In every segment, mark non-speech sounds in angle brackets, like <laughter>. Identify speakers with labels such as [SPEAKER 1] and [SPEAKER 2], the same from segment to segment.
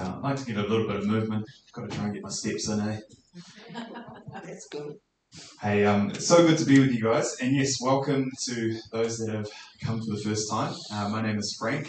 [SPEAKER 1] uh, I like to get a little bit of movement. I've Got to try and get my steps in, eh? <laughs>
[SPEAKER 2] That's good.
[SPEAKER 1] Hey, um, it's so good to be with you guys. And yes, welcome to those that have come for the first time. Uh, my name is Frank,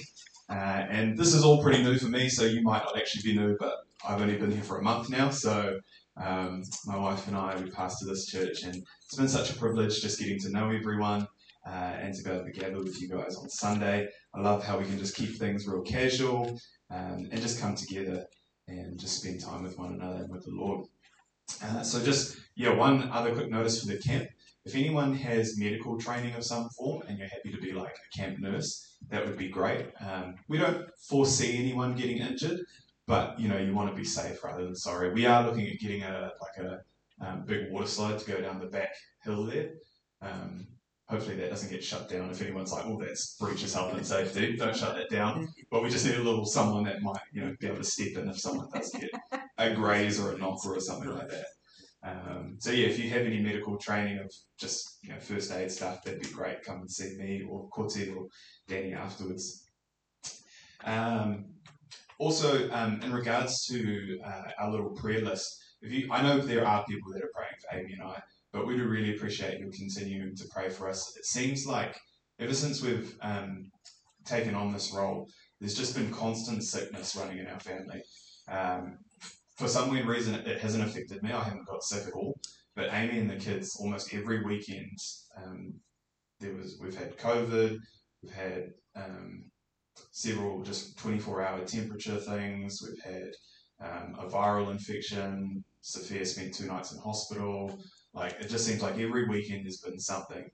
[SPEAKER 1] uh, and this is all pretty new for me, so you might not actually be new, but I've only been here for a month now. So um, my wife and I, we pastor this church, and it's been such a privilege just getting to know everyone. Uh, and to be able to gather with you guys on Sunday. I love how we can just keep things real casual um, and just come together and just spend time with one another and with the Lord. Uh, so just yeah, one other quick notice for the camp. If anyone has medical training of some form and you're happy to be like a camp nurse, that would be great. Um, we don't foresee anyone getting injured, but you know you want to be safe rather than sorry. We are looking at getting a like a um, big water slide to go down the back hill there. Um, hopefully that doesn't get shut down. If anyone's like, "Oh, that's breaches health and safety," don't shut that down. But we just need a little someone that might you know be able to step in if someone does get a graze or a knock or something like that. Um, so yeah, if you have any medical training of just you know first aid stuff, that'd be great. Come and see me or Corti or Danny afterwards. Um, also, um, in regards to uh, our little prayer list, if you, I know there are people that are praying for Aimee and I, but we do really appreciate you continuing to pray for us. It seems like ever since we've um, taken on this role, there's just been constant sickness running in our family. Um, for some weird reason, it hasn't affected me. I haven't got sick at all. But Aimee and the kids, almost every weekend, um, there was we've had COVID, we've had um, several just 24-hour temperature things. We've had um, a viral infection. Sophia spent two nights in hospital. Like it just seems like every weekend there's been something.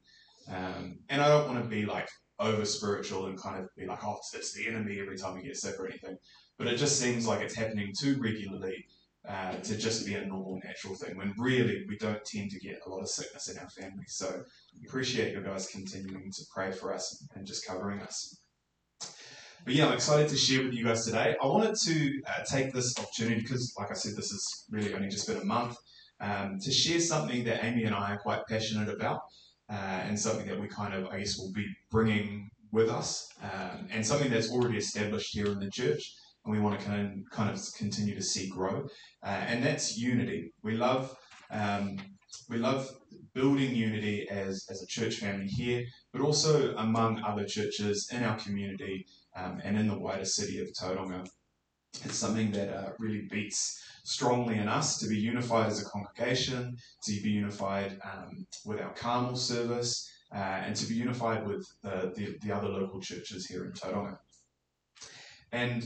[SPEAKER 1] Um, and I don't want to be like over spiritual and kind of be like, oh, it's the enemy every time we get sick or anything. But it just seems like it's happening too regularly uh, to just be a normal, natural thing, when really we don't tend to get a lot of sickness in our family. So appreciate you guys continuing to pray for us and just covering us. But yeah, I'm excited to share with you guys today. I wanted to uh, take this opportunity because, like I said, this has really only just been a month um, to share something that Aimee and I are quite passionate about uh, and something that we kind of, I guess, will be bringing with us um, and something that's already established here in the church and we want to kind of, kind of continue to see grow. Uh, and that's unity. We love um, we love building unity as, as a church family here, but also among other churches in our community um, and in the wider city of Tauranga. It's something that uh, really beats strongly in us to be unified as a congregation, to be unified um, with our Carmel service, uh, and to be unified with the, the, the, other local churches here in Tauranga. And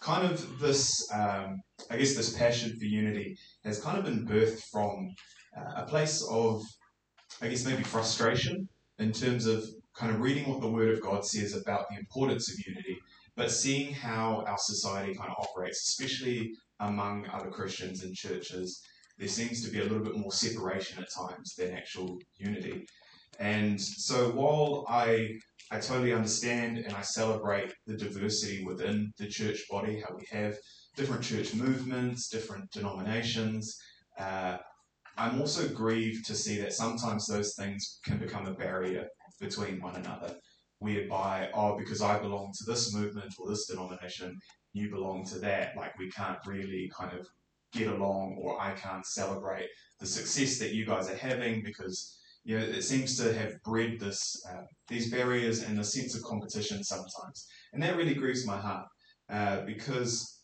[SPEAKER 1] kind of this, um, I guess, this passion for unity has kind of been birthed from uh, a place of, I guess, maybe frustration in terms of kind of reading what the Word of God says about the importance of unity, but seeing how our society kind of operates, especially among other Christians and churches, there seems to be a little bit more separation at times than actual unity. And so while I I totally understand and I celebrate the diversity within the church body, how we have different church movements, different denominations. Uh, I'm also grieved to see that sometimes those things can become a barrier between one another, whereby, oh, because I belong to this movement or this denomination, you belong to that. Like we can't really kind of get along, or I can't celebrate the success that you guys are having because you know, it seems to have bred this uh, these barriers and a sense of competition sometimes, and that really grieves my heart uh, because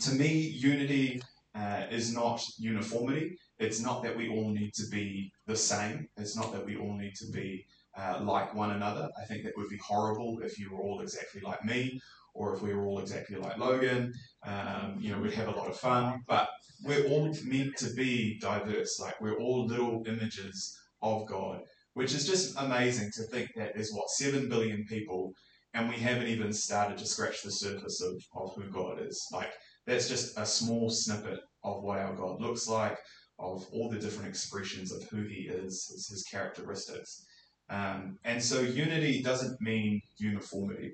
[SPEAKER 1] to me, unity uh, is not uniformity. It's not that we all need to be the same. It's not that we all need to be uh, like one another. I think that would be horrible if you were all exactly like me, or if we were all exactly like Logan. Um, you know, we'd have a lot of fun, but we're all meant to be diverse. Like we're all little images of God, which is just amazing to think that there's what, 7 billion people, and we haven't even started to scratch the surface of, of who God is. Like, that's just a small snippet of what our God looks like, of all the different expressions of who He is, his, his characteristics. Um, and so, unity doesn't mean uniformity.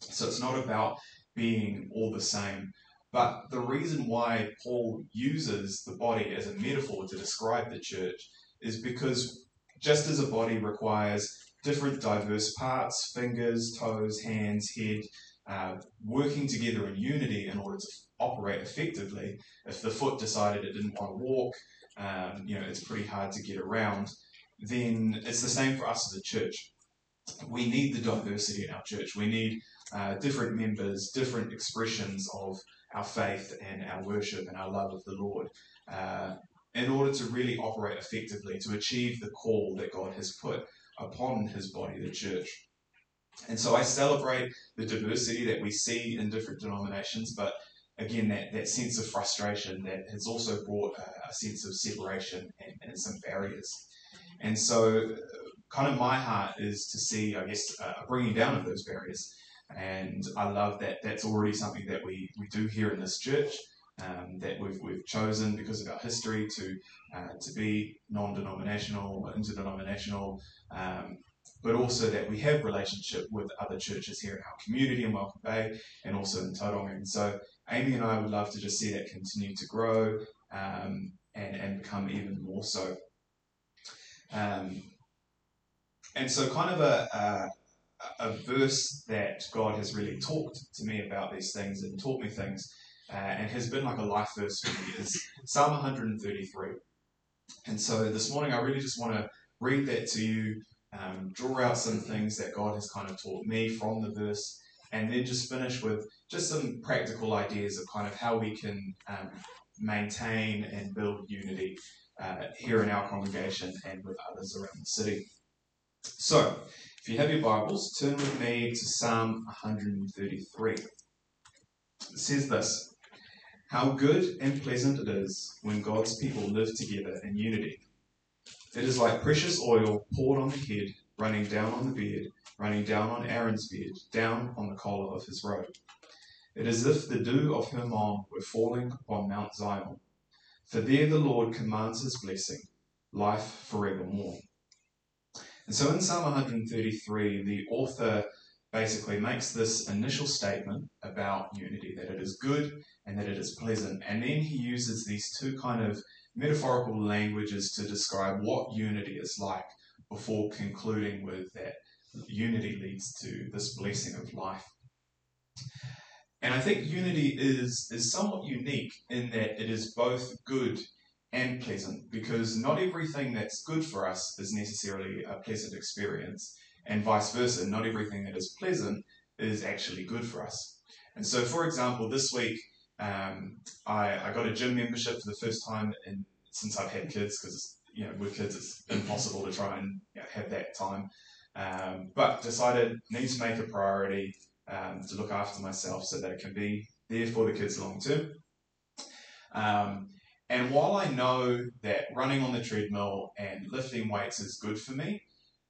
[SPEAKER 1] So, it's not about being all the same. But the reason why Paul uses the body as a metaphor to describe the church is because just as a body requires different diverse parts, fingers, toes, hands, head, uh, working together in unity in order to operate effectively. If the foot decided it didn't want to walk, um, you know, it's pretty hard to get around, then it's the same for us as a church. We need the diversity in our church. We need uh, different members, different expressions of our faith and our worship and our love of the Lord uh, in order to really operate effectively to achieve the call that God has put upon his body, the church. And so I celebrate the diversity that we see in different denominations, but again, that, that sense of frustration that has also brought a, a sense of separation and, and, some barriers. And so, kind of my heart is to see, I guess, a bringing down of those barriers. And I love that that's already something that we, we do here in this church. Um, that we've, we've chosen because of our history to uh, to be non-denominational, interdenominational, um, but also that we have relationship with other churches here in our community in Welcome Bay and also in Tauranga. And so Aimee and I would love to just see that continue to grow um, and, and become even more so. Um, and so kind of a, a, a, verse that God has really talked to me about these things and taught me things uh, and has been like a life verse for me is Psalm 133. And so this morning I really just want to read that to you um, draw out some things that God has kind of taught me from the verse, and then just finish with just some practical ideas of kind of how we can um, maintain and build unity uh, here in our congregation and with others around the city. So, if you have your Bibles, turn with me to Psalm 133. It says this How good and pleasant it is when God's people live together in unity. It is like precious oil poured on the head, running down on the beard, running down on Aaron's beard, down on the collar of his robe. It is as if the dew of Hermon were falling upon Mount Zion. For there the Lord commands his blessing, life forevermore. And so in Psalm 133, the author basically makes this initial statement about unity, that it is good and that it is pleasant. And then he uses these two kind of metaphorical languages to describe what unity is like before concluding with that unity leads to this blessing of life. And I think unity is, is somewhat unique in that it is both good and pleasant because not everything that's good for us is necessarily a pleasant experience, and vice versa, not everything that is pleasant is actually good for us. And so, for example, this week um, I, I got a gym membership for the first time in, since I've had kids because you know with kids it's impossible to try and you know, have that time. Um, but decided need to make a priority um, to look after myself so that it can be there for the kids long term. Um, and while I know that running on the treadmill and lifting weights is good for me,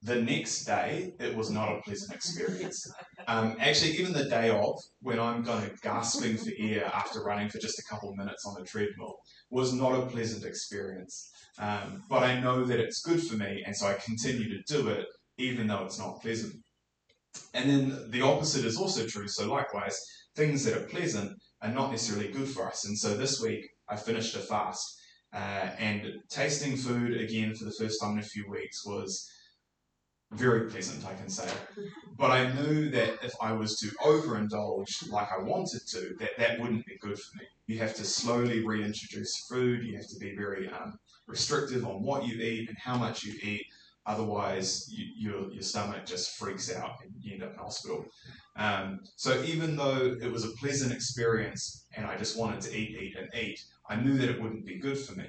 [SPEAKER 1] the next day, it was not a pleasant experience. Um, actually, even the day of, when I'm kind of gasping for air after running for just a couple of minutes on the treadmill, was not a pleasant experience. Um, but I know that it's good for me, and so I continue to do it, even though it's not pleasant. And then the opposite is also true. So, likewise, things that are pleasant are not necessarily good for us. And so this week, I finished a fast. Uh, and tasting food again for the first time in a few weeks was very pleasant, I can say. But I knew that if I was to overindulge like I wanted to, that that wouldn't be good for me. You have to slowly reintroduce food. You have to be very um, restrictive on what you eat and how much you eat. Otherwise, you, your, your stomach just freaks out and you end up in hospital. Um, so even though it was a pleasant experience and I just wanted to eat, eat, and eat, I knew that it wouldn't be good for me.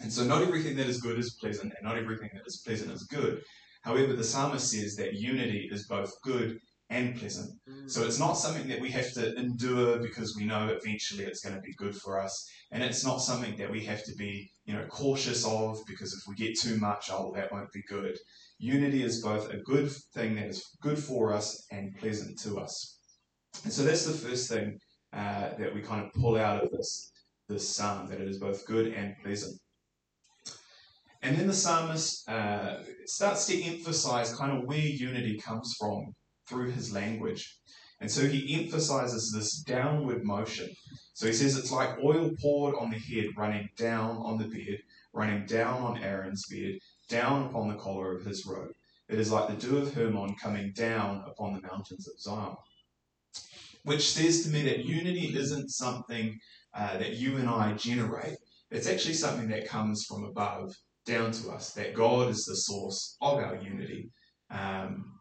[SPEAKER 1] And so not everything that is good is pleasant, and not everything that is pleasant is good. However, the psalmist says that unity is both good and pleasant. Mm. So it's not something that we have to endure because we know eventually it's going to be good for us. And it's not something that we have to be, you know, cautious of because if we get too much, oh, that won't be good. Unity is both a good thing that is good for us and pleasant to us. And so that's the first thing uh, that we kind of pull out of this, this psalm, that it is both good and pleasant. And then the psalmist uh, starts to emphasize kind of where unity comes from through his language. And so he emphasizes this downward motion. So he says it's like oil poured on the head, running down on the beard, running down on Aaron's beard, down upon the collar of his robe. It is like the dew of Hermon coming down upon the mountains of Zion. which says to me that unity isn't something uh, that you and I generate. It's actually something that comes from above down to us, that God is the source of our unity, um,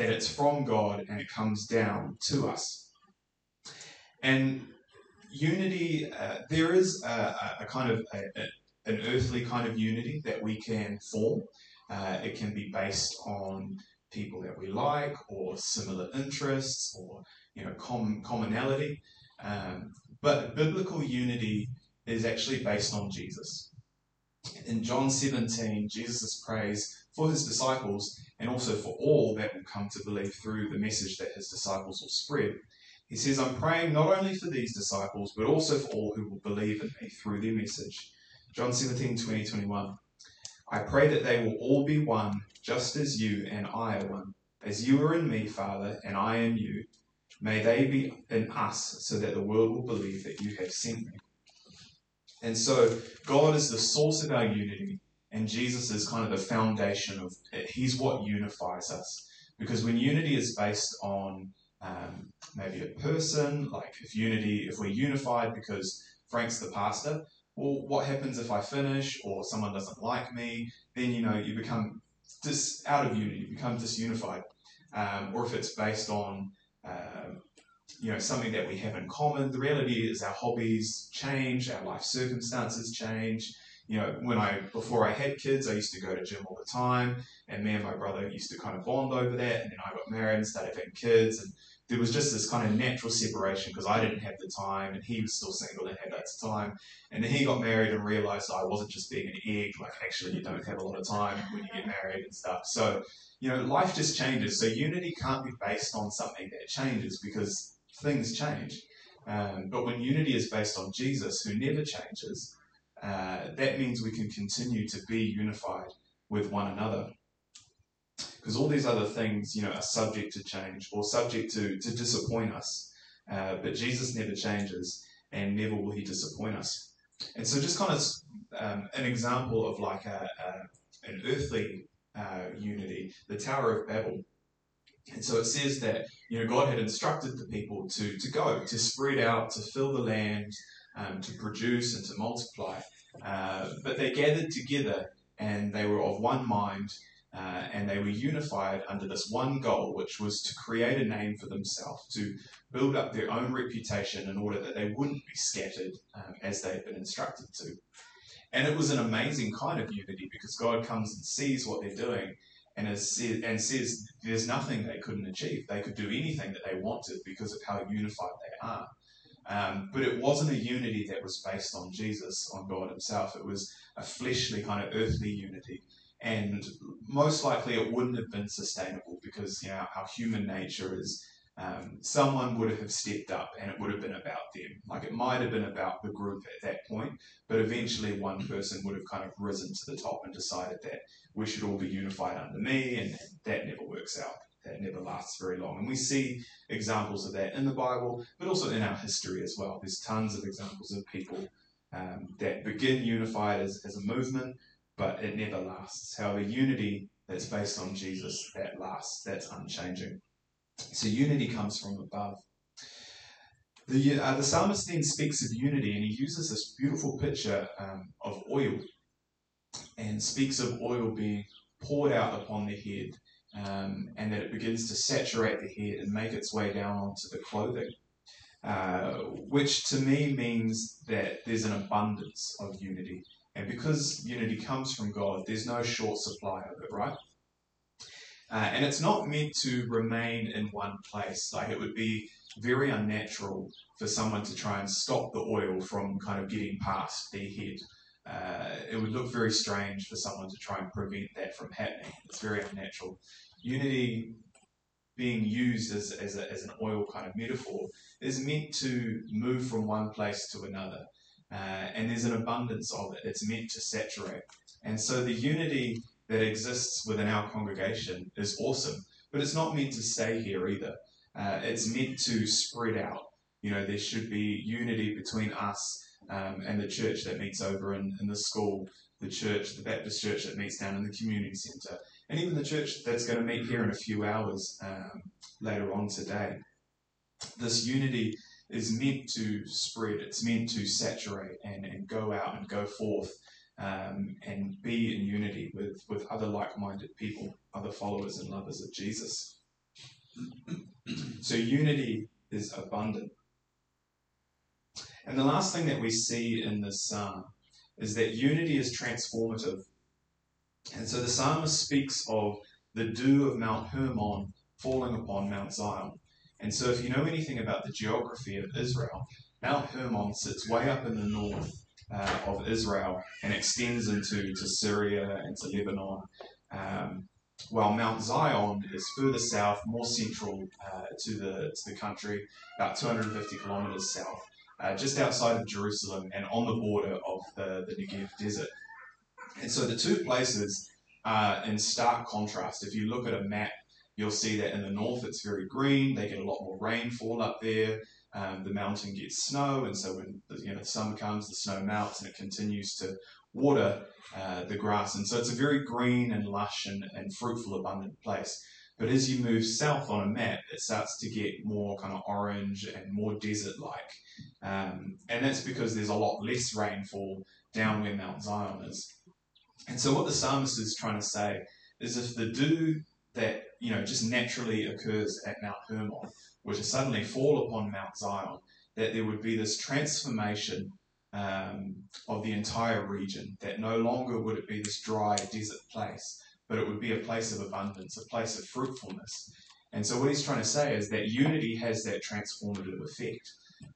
[SPEAKER 1] that it's from God and it comes down to us. And unity, uh, there is a, a kind of a, a, an earthly kind of unity that we can form. Uh, it can be based on people that we like or similar interests or you know com- commonality. Um, but biblical unity is actually based on Jesus. In John 17, Jesus prays for his disciples and also for all that will come to believe through the message that his disciples will spread. He says, I'm praying not only for these disciples, but also for all who will believe in me through their message. John 17, 20, 21. I pray that they will all be one, just as you and I are one. As you are in me, Father, and I in you, may they be in us, so that the world will believe that you have sent me. And so, God is the source of our unity, and Jesus is kind of the foundation of. He's what unifies us. Because when unity is based on um, maybe a person, like if unity, if we're unified because Frank's the pastor, well, what happens if I finish or someone doesn't like me? Then you know you become dis out of unity, you become disunified. Um, or if it's based on uh, you know something that we have in common, the reality is our hobbies change, our life circumstances change. You know, when I before I had kids, I used to go to gym all the time, and me and my brother used to kind of bond over that. And then I got married and started having kids, and there was just this kind of natural separation because I didn't have the time and he was still single and had lots of time. And then he got married and realized I wasn't just being an egg, like actually you don't have a lot of time when you get married and stuff. So, you know, life just changes. So unity can't be based on something that changes because things change. Um, but when unity is based on Jesus, who never changes, uh, that means we can continue to be unified with one another because all these other things, you know, are subject to change or subject to, to disappoint us. Uh, but Jesus never changes and never will he disappoint us. And so, just kind of um, an example of like a, a an earthly uh, unity, the Tower of Babel. And so it says that you know God had instructed the people to to go to spread out, to fill the land, um, to produce and to multiply. Uh, but they gathered together and they were of one mind uh, and they were unified under this one goal, which was to create a name for themselves, to build up their own reputation in order that they wouldn't be scattered um, as they had been instructed to. And it was an amazing kind of unity because God comes and sees what they're doing and, and says there's nothing they couldn't achieve. They could do anything that they wanted because of how unified they are. Um, but it wasn't a unity that was based on Jesus, on God Himself. It was a fleshly, kind of earthly unity and most likely it wouldn't have been sustainable because you know our human nature is um, someone would have stepped up and it would have been about them. Like it might have been about the group at that point, but eventually one person would have kind of risen to the top and decided that we should all be unified under me, and that never works out. That never lasts very long. And we see examples of that in the Bible, but also in our history as well. There's tons of examples of people um, that begin unified as, as a movement, but it never lasts. However, unity that's based on Jesus, that lasts, that's unchanging. So unity comes from above. The, uh, the psalmist then speaks of unity and he uses this beautiful picture um, of oil and speaks of oil being poured out upon the head um, and that it begins to saturate the head and make its way down onto the clothing. Uh, which to me means that there's an abundance of unity. And because unity comes from God, there's no short supply of it, right? Uh, and it's not meant to remain in one place. Like it would be very unnatural for someone to try and stop the oil from kind of getting past their head. Uh, it would look very strange for someone to try and prevent that from happening. It's very unnatural. Unity being used as, as, a, as an oil kind of metaphor is meant to move from one place to another. Uh, and there's an abundance of it. It's meant to saturate. And so the unity that exists within our congregation is awesome, but it's not meant to stay here either. Uh, it's meant to spread out. You know, there should be unity between us um, and the church that meets over in, in the school, the church, the Baptist church that meets down in the community centre, and even the church that's going to meet here in a few hours um, later on today. this unity is meant to spread, it's meant to saturate and, and go out and go forth um, and be in unity with, with other like minded people, other followers and lovers of Jesus. <clears throat> so, unity is abundant. And the last thing that we see in this psalm is that unity is transformative. And so the psalmist speaks of the dew of Mount Hermon falling upon Mount Zion. And so, if you know anything about the geography of Israel, Mount Hermon sits way up in the north uh, of Israel and extends into to Syria and to Lebanon. Um, while Mount Zion is further south, more central uh, to the to the country, about 250 kilometers south, uh, just outside of Jerusalem and on the border of the, the Negev desert. And so the two places are in stark contrast. If you look at a map You'll see that in the north it's very green. They get a lot more rainfall up there. Um, the mountain gets snow, and so when the, you know summer comes, the snow melts and it continues to water uh, the grass. And so it's a very green and lush and, and fruitful, abundant place. But as you move south on a map, it starts to get more kind of orange and more desert like. Um, and that's because there's a lot less rainfall down where Mount Zion is. And so, what the psalmist is trying to say is if the dew that you know just naturally occurs at Mount Hermon were to suddenly fall upon Mount Zion, that there would be this transformation um, of the entire region. That no longer would it be this dry desert place, but it would be a place of abundance, a place of fruitfulness. And so, what he's trying to say is that unity has that transformative effect.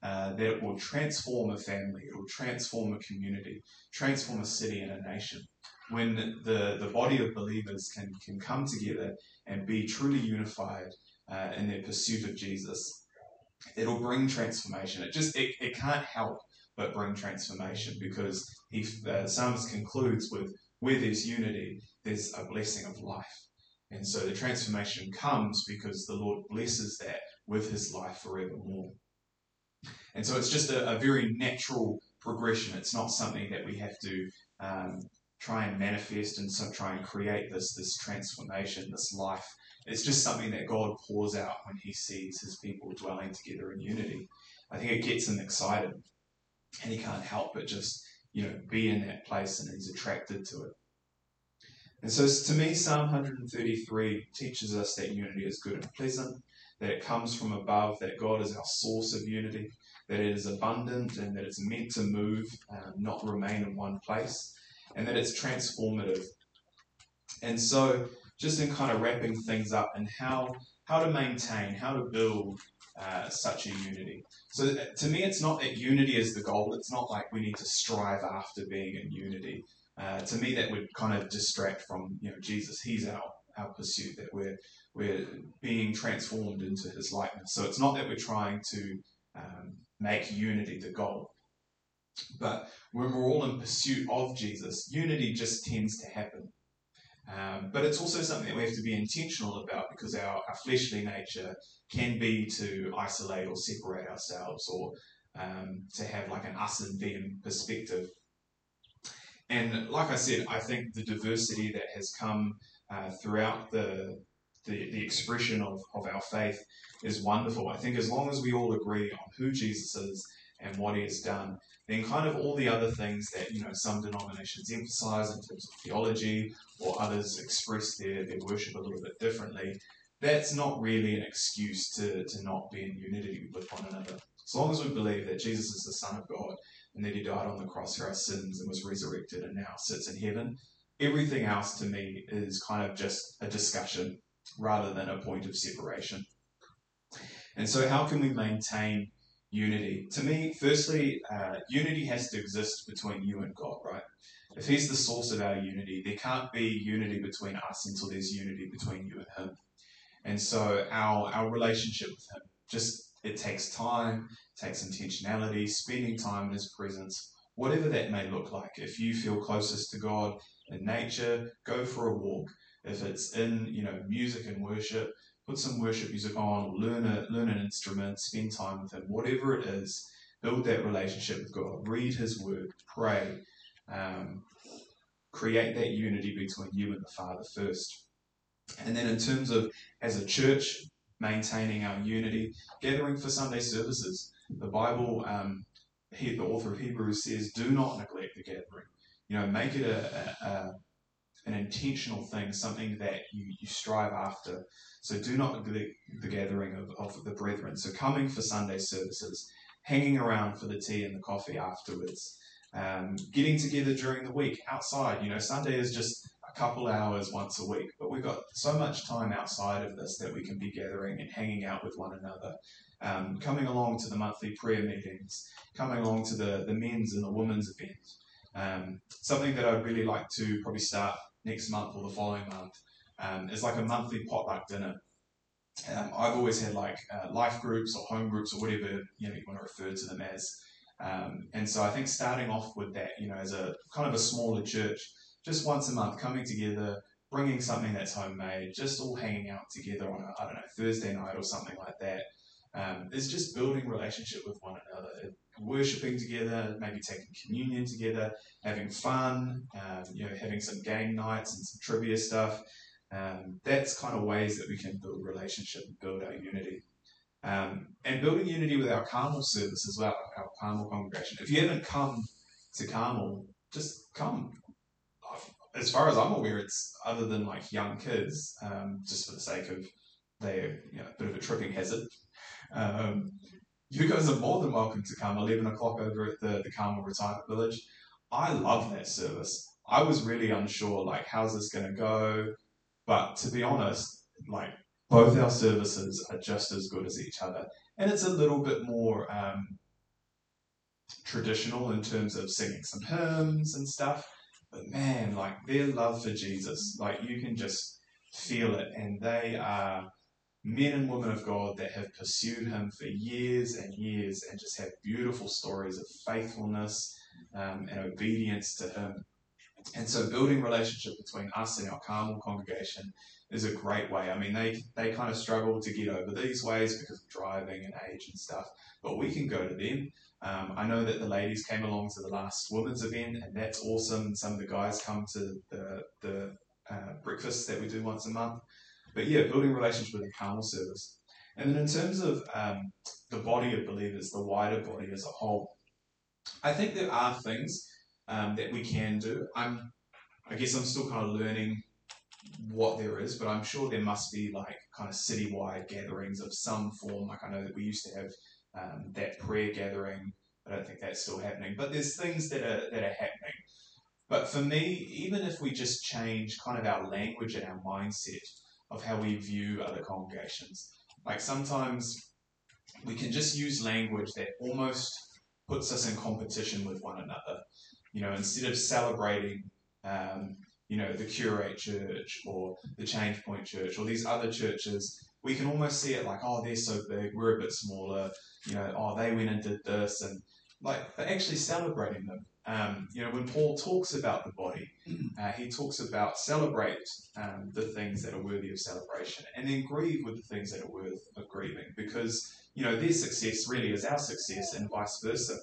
[SPEAKER 1] Uh, that it will transform a family, it will transform a community, transform a city and a nation when the, the body of believers can, can come together and be truly unified uh, in their pursuit of Jesus, it'll bring transformation. It just it, it can't help but bring transformation because he uh, psalmist concludes with where there's unity, there's a blessing of life. And so the transformation comes because the Lord blesses that with his life forevermore. And so it's just a, a very natural progression. It's not something that we have to um, try and manifest and so try and create this this transformation, this life. It's just something that God pours out when He sees His people dwelling together in unity. I think it gets him excited, and he can't help but just you know be in that place, and he's attracted to it. And so, to me, Psalm 133 teaches us that unity is good and pleasant, that it comes from above, that God is our source of unity, that it is abundant, and that it's meant to move, um, not remain in one place and that it's transformative. And so, just in kind of wrapping things up and how how to maintain, how to build uh, such a unity. So to me, it's not that unity is the goal. It's not like we need to strive after being in unity. Uh, to me, that would kind of distract from you know Jesus. He's our our pursuit that we're we're being transformed into His likeness. So it's not that we're trying to um, make unity the goal. But when we're all in pursuit of Jesus, unity just tends to happen. Um, but it's also something that we have to be intentional about because our, our fleshly nature can be to isolate or separate ourselves or um, to have like an us and them perspective. And like I said, I think the diversity that has come uh, throughout the, the, the expression of, of our faith is wonderful. I think as long as we all agree on who Jesus is and what has done, then kind of all the other things that you know some denominations emphasize in terms of theology or others express their, their worship a little bit differently, that's not really an excuse to, to not be in unity with one another. As long as we believe that Jesus is the Son of God and that he died on the cross for our sins and was resurrected and now sits in heaven, everything else to me is kind of just a discussion rather than a point of separation. And so, how can we maintain unity. To me, firstly, uh, unity has to exist between you and God, right? If He's the source of our unity, there can't be unity between us until there's unity between you and Him. And so our our relationship with Him just it takes time, takes intentionality, spending time in His presence, whatever that may look like. If you feel closest to God in nature, go for a walk. If it's in you know music and worship, put some worship music on, learn a learn an instrument, spend time with Him, whatever it is. Build that relationship with God. Read His Word. Pray. Um, create that unity between you and the Father first. And then, in terms of as a church, maintaining our unity, gathering for Sunday services. The Bible, um, he, the author of Hebrews says, do not neglect the gathering. You know, make it a, a, a an intentional thing, something that you, you strive after. So do not neglect the gathering of, of the brethren. So coming for Sunday services, hanging around for the tea and the coffee afterwards, um, getting together during the week outside. You know, Sunday is just a couple hours once a week, but we've got so much time outside of this that we can be gathering and hanging out with one another. Um, coming along to the monthly prayer meetings, coming along to the, the men's and the women's events. Um, something that I'd really like to probably start next month or the following month um, like a monthly potluck dinner. Um, I've always had like uh, life groups or home groups or whatever you know you want to refer to them as. Um, and so I think starting off with that, you know, as a kind of a smaller church, just once a month coming together, bringing something that's homemade, just all hanging out together on a, I don't know, Thursday night or something like that, um, is just building relationship with one another, worshipping together, maybe taking communion together, having fun, um, you know, having some game nights and some trivia stuff. Um, that's kind of ways that we can build relationship and build our unity. Um, and building unity with our Carmel service as well, our Carmel congregation. If you haven't come to Carmel, just come. As far as I'm aware, it's other than like young kids, um, just for the sake of they're you know, a bit of a tripping hazard. Um, you guys are more than welcome to come 11 o'clock over at the, the Carmel Retirement Village. I love that service. I was really unsure, like, how's this going to go? But to be honest, like, both our services are just as good as each other. And it's a little bit more um, traditional in terms of singing some hymns and stuff. But man, like, their love for Jesus, like, you can just feel it. And they are men and women of God that have pursued him for years and years and just have beautiful stories of faithfulness um, and obedience to him. And so building relationship between us and our Carmel congregation is a great way. I mean, they, they kind of struggle to get over these ways because of driving and age and stuff, but we can go to them. Um, I know that the ladies came along to the last women's event, and that's awesome. Some of the guys come to the, the uh, breakfast that we do once a month. But yeah, building relationship with the Carmel service. And then in terms of um, the body of believers, the wider body as a whole, I think there are things um, that we can do. I'm, I guess I'm still kind of learning what there is, but I'm sure there must be like kind of citywide gatherings of some form. Like I know that we used to have um, that prayer gathering. I don't think that's still happening, but there's things that are that are happening. But for me, even if we just change kind of our language and our mindset, of how we view other congregations. Like sometimes we can just use language that almost puts us in competition with one another. You know, instead of celebrating, um, you know, the Curate Church or the Change Point Church or these other churches, we can almost see it like, oh, they're so big, we're a bit smaller. You know, oh, they went and did this, and like, but actually celebrating them. Um, you know, when Paul talks about the body, <clears throat> uh, he talks about celebrate um, the things that are worthy of celebration and then grieve with the things that are worth of grieving because, you know, their success really is our success and vice versa.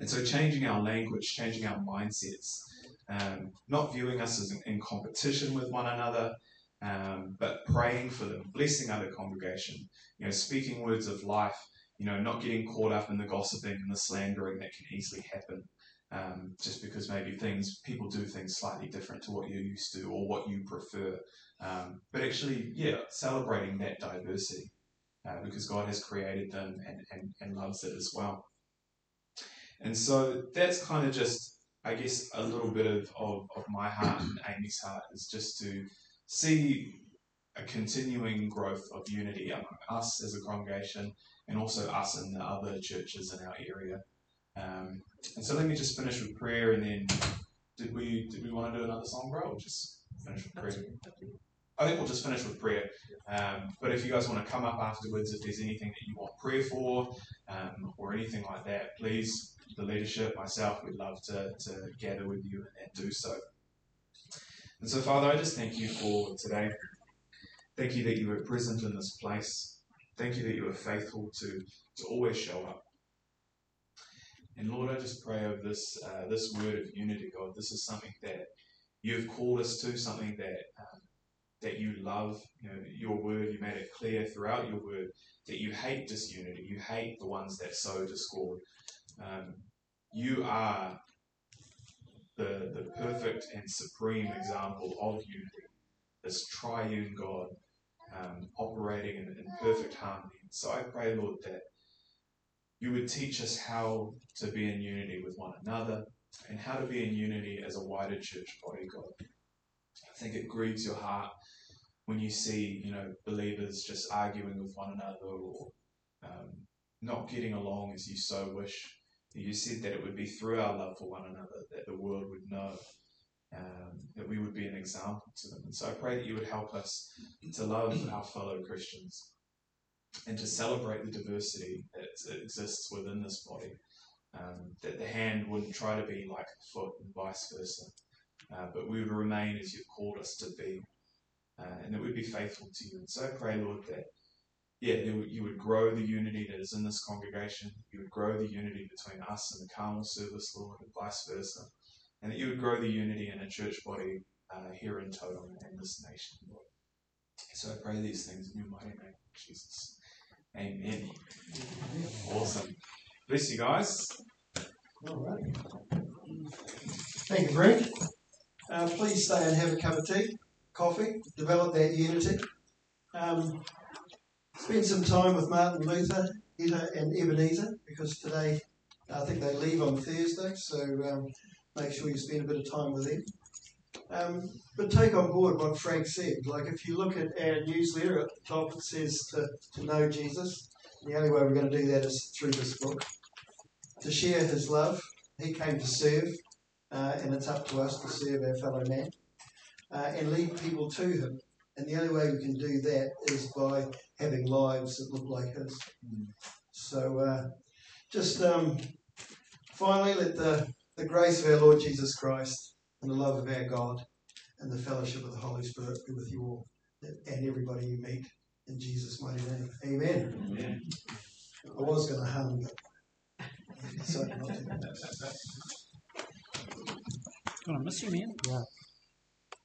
[SPEAKER 1] And so changing our language, changing our mindsets, um, not viewing us as in, in competition with one another, um, but praying for them, blessing other congregation, you know, speaking words of life, you know, not getting caught up in the gossiping and the slandering that can easily happen um, just because maybe things people do things slightly different to what you're used to or what you prefer. Um, but actually, yeah, celebrating that diversity uh, because God has created them and, and, and loves it as well. And so that's kind of just, I guess, a little bit of, of, of my heart and Aimee's heart is just to see a continuing growth of unity among us as a congregation and also us and the other churches in our area. Um, and so let me just finish with prayer, and then did we did we want to do another song, bro, or just finish with prayer? I think we'll just finish with prayer. Um, but if you guys want to come up afterwards, if there's anything that you want prayer for um, or anything like that, please, the leadership, myself, we'd love to, to gather with you and do so. And so, Father, I just thank you for today. Thank you that you were present in this place. Thank you that you were faithful to, to always show up. And Lord, I just pray over this uh, this word of unity, God. This is something that you've called us to, something that um, that you love you know, your word, you made it clear throughout your word that you hate disunity, you hate the ones that sow discord. Um, you are the, the perfect and supreme example of unity, this triune God um, operating in, in perfect harmony. So I pray, Lord, that you would teach us how to be in unity with one another and how to be in unity as a wider church body, God. I think it grieves your heart when you see, you know, believers just arguing with one another or um, not getting along as you so wish. You said that it would be through our love for one another that the world would know um, that we would be an example to them. And so I pray that you would help us to love our fellow Christians and to celebrate the diversity that exists within this body. Um, that the hand wouldn't try to be like the foot and vice versa, uh, but we would remain as you've called us to be, uh, and that we'd be faithful to you. And so I pray, Lord, that yeah, you would grow the unity that is in this congregation. You would grow the unity between us and the Carmel service, Lord, and vice versa. And that you would grow the unity in a church body uh, here in Tauranga and this nation, Lord. So I pray these things in your mighty name, Jesus. Amen. Awesome. Bless you guys.
[SPEAKER 3] All right. Thank you, Brent. Uh, please stay and have a cup of tea, coffee, develop that unity. Um, spend some time with Martin Luther and Ebenezer because today I think they leave on Thursday, so um, make sure you spend a bit of time with them. Um, but take on board what Frank said. Like if you look at our newsletter at the top, it says to, to know Jesus. The only way we're going to do that is through this book. To share his love. He came to serve, uh, and it's up to us to serve our fellow man uh, and lead people to him. And the only way we can do that is by having lives that look like His. So, uh, just um, finally, let the, the grace of our Lord Jesus Christ and the love of our God and the fellowship of the Holy Spirit be with you all and everybody you meet. In Jesus' mighty name. Amen. Amen. I was going to hum, but
[SPEAKER 4] so not to. Gonna miss you, man.
[SPEAKER 3] Yeah.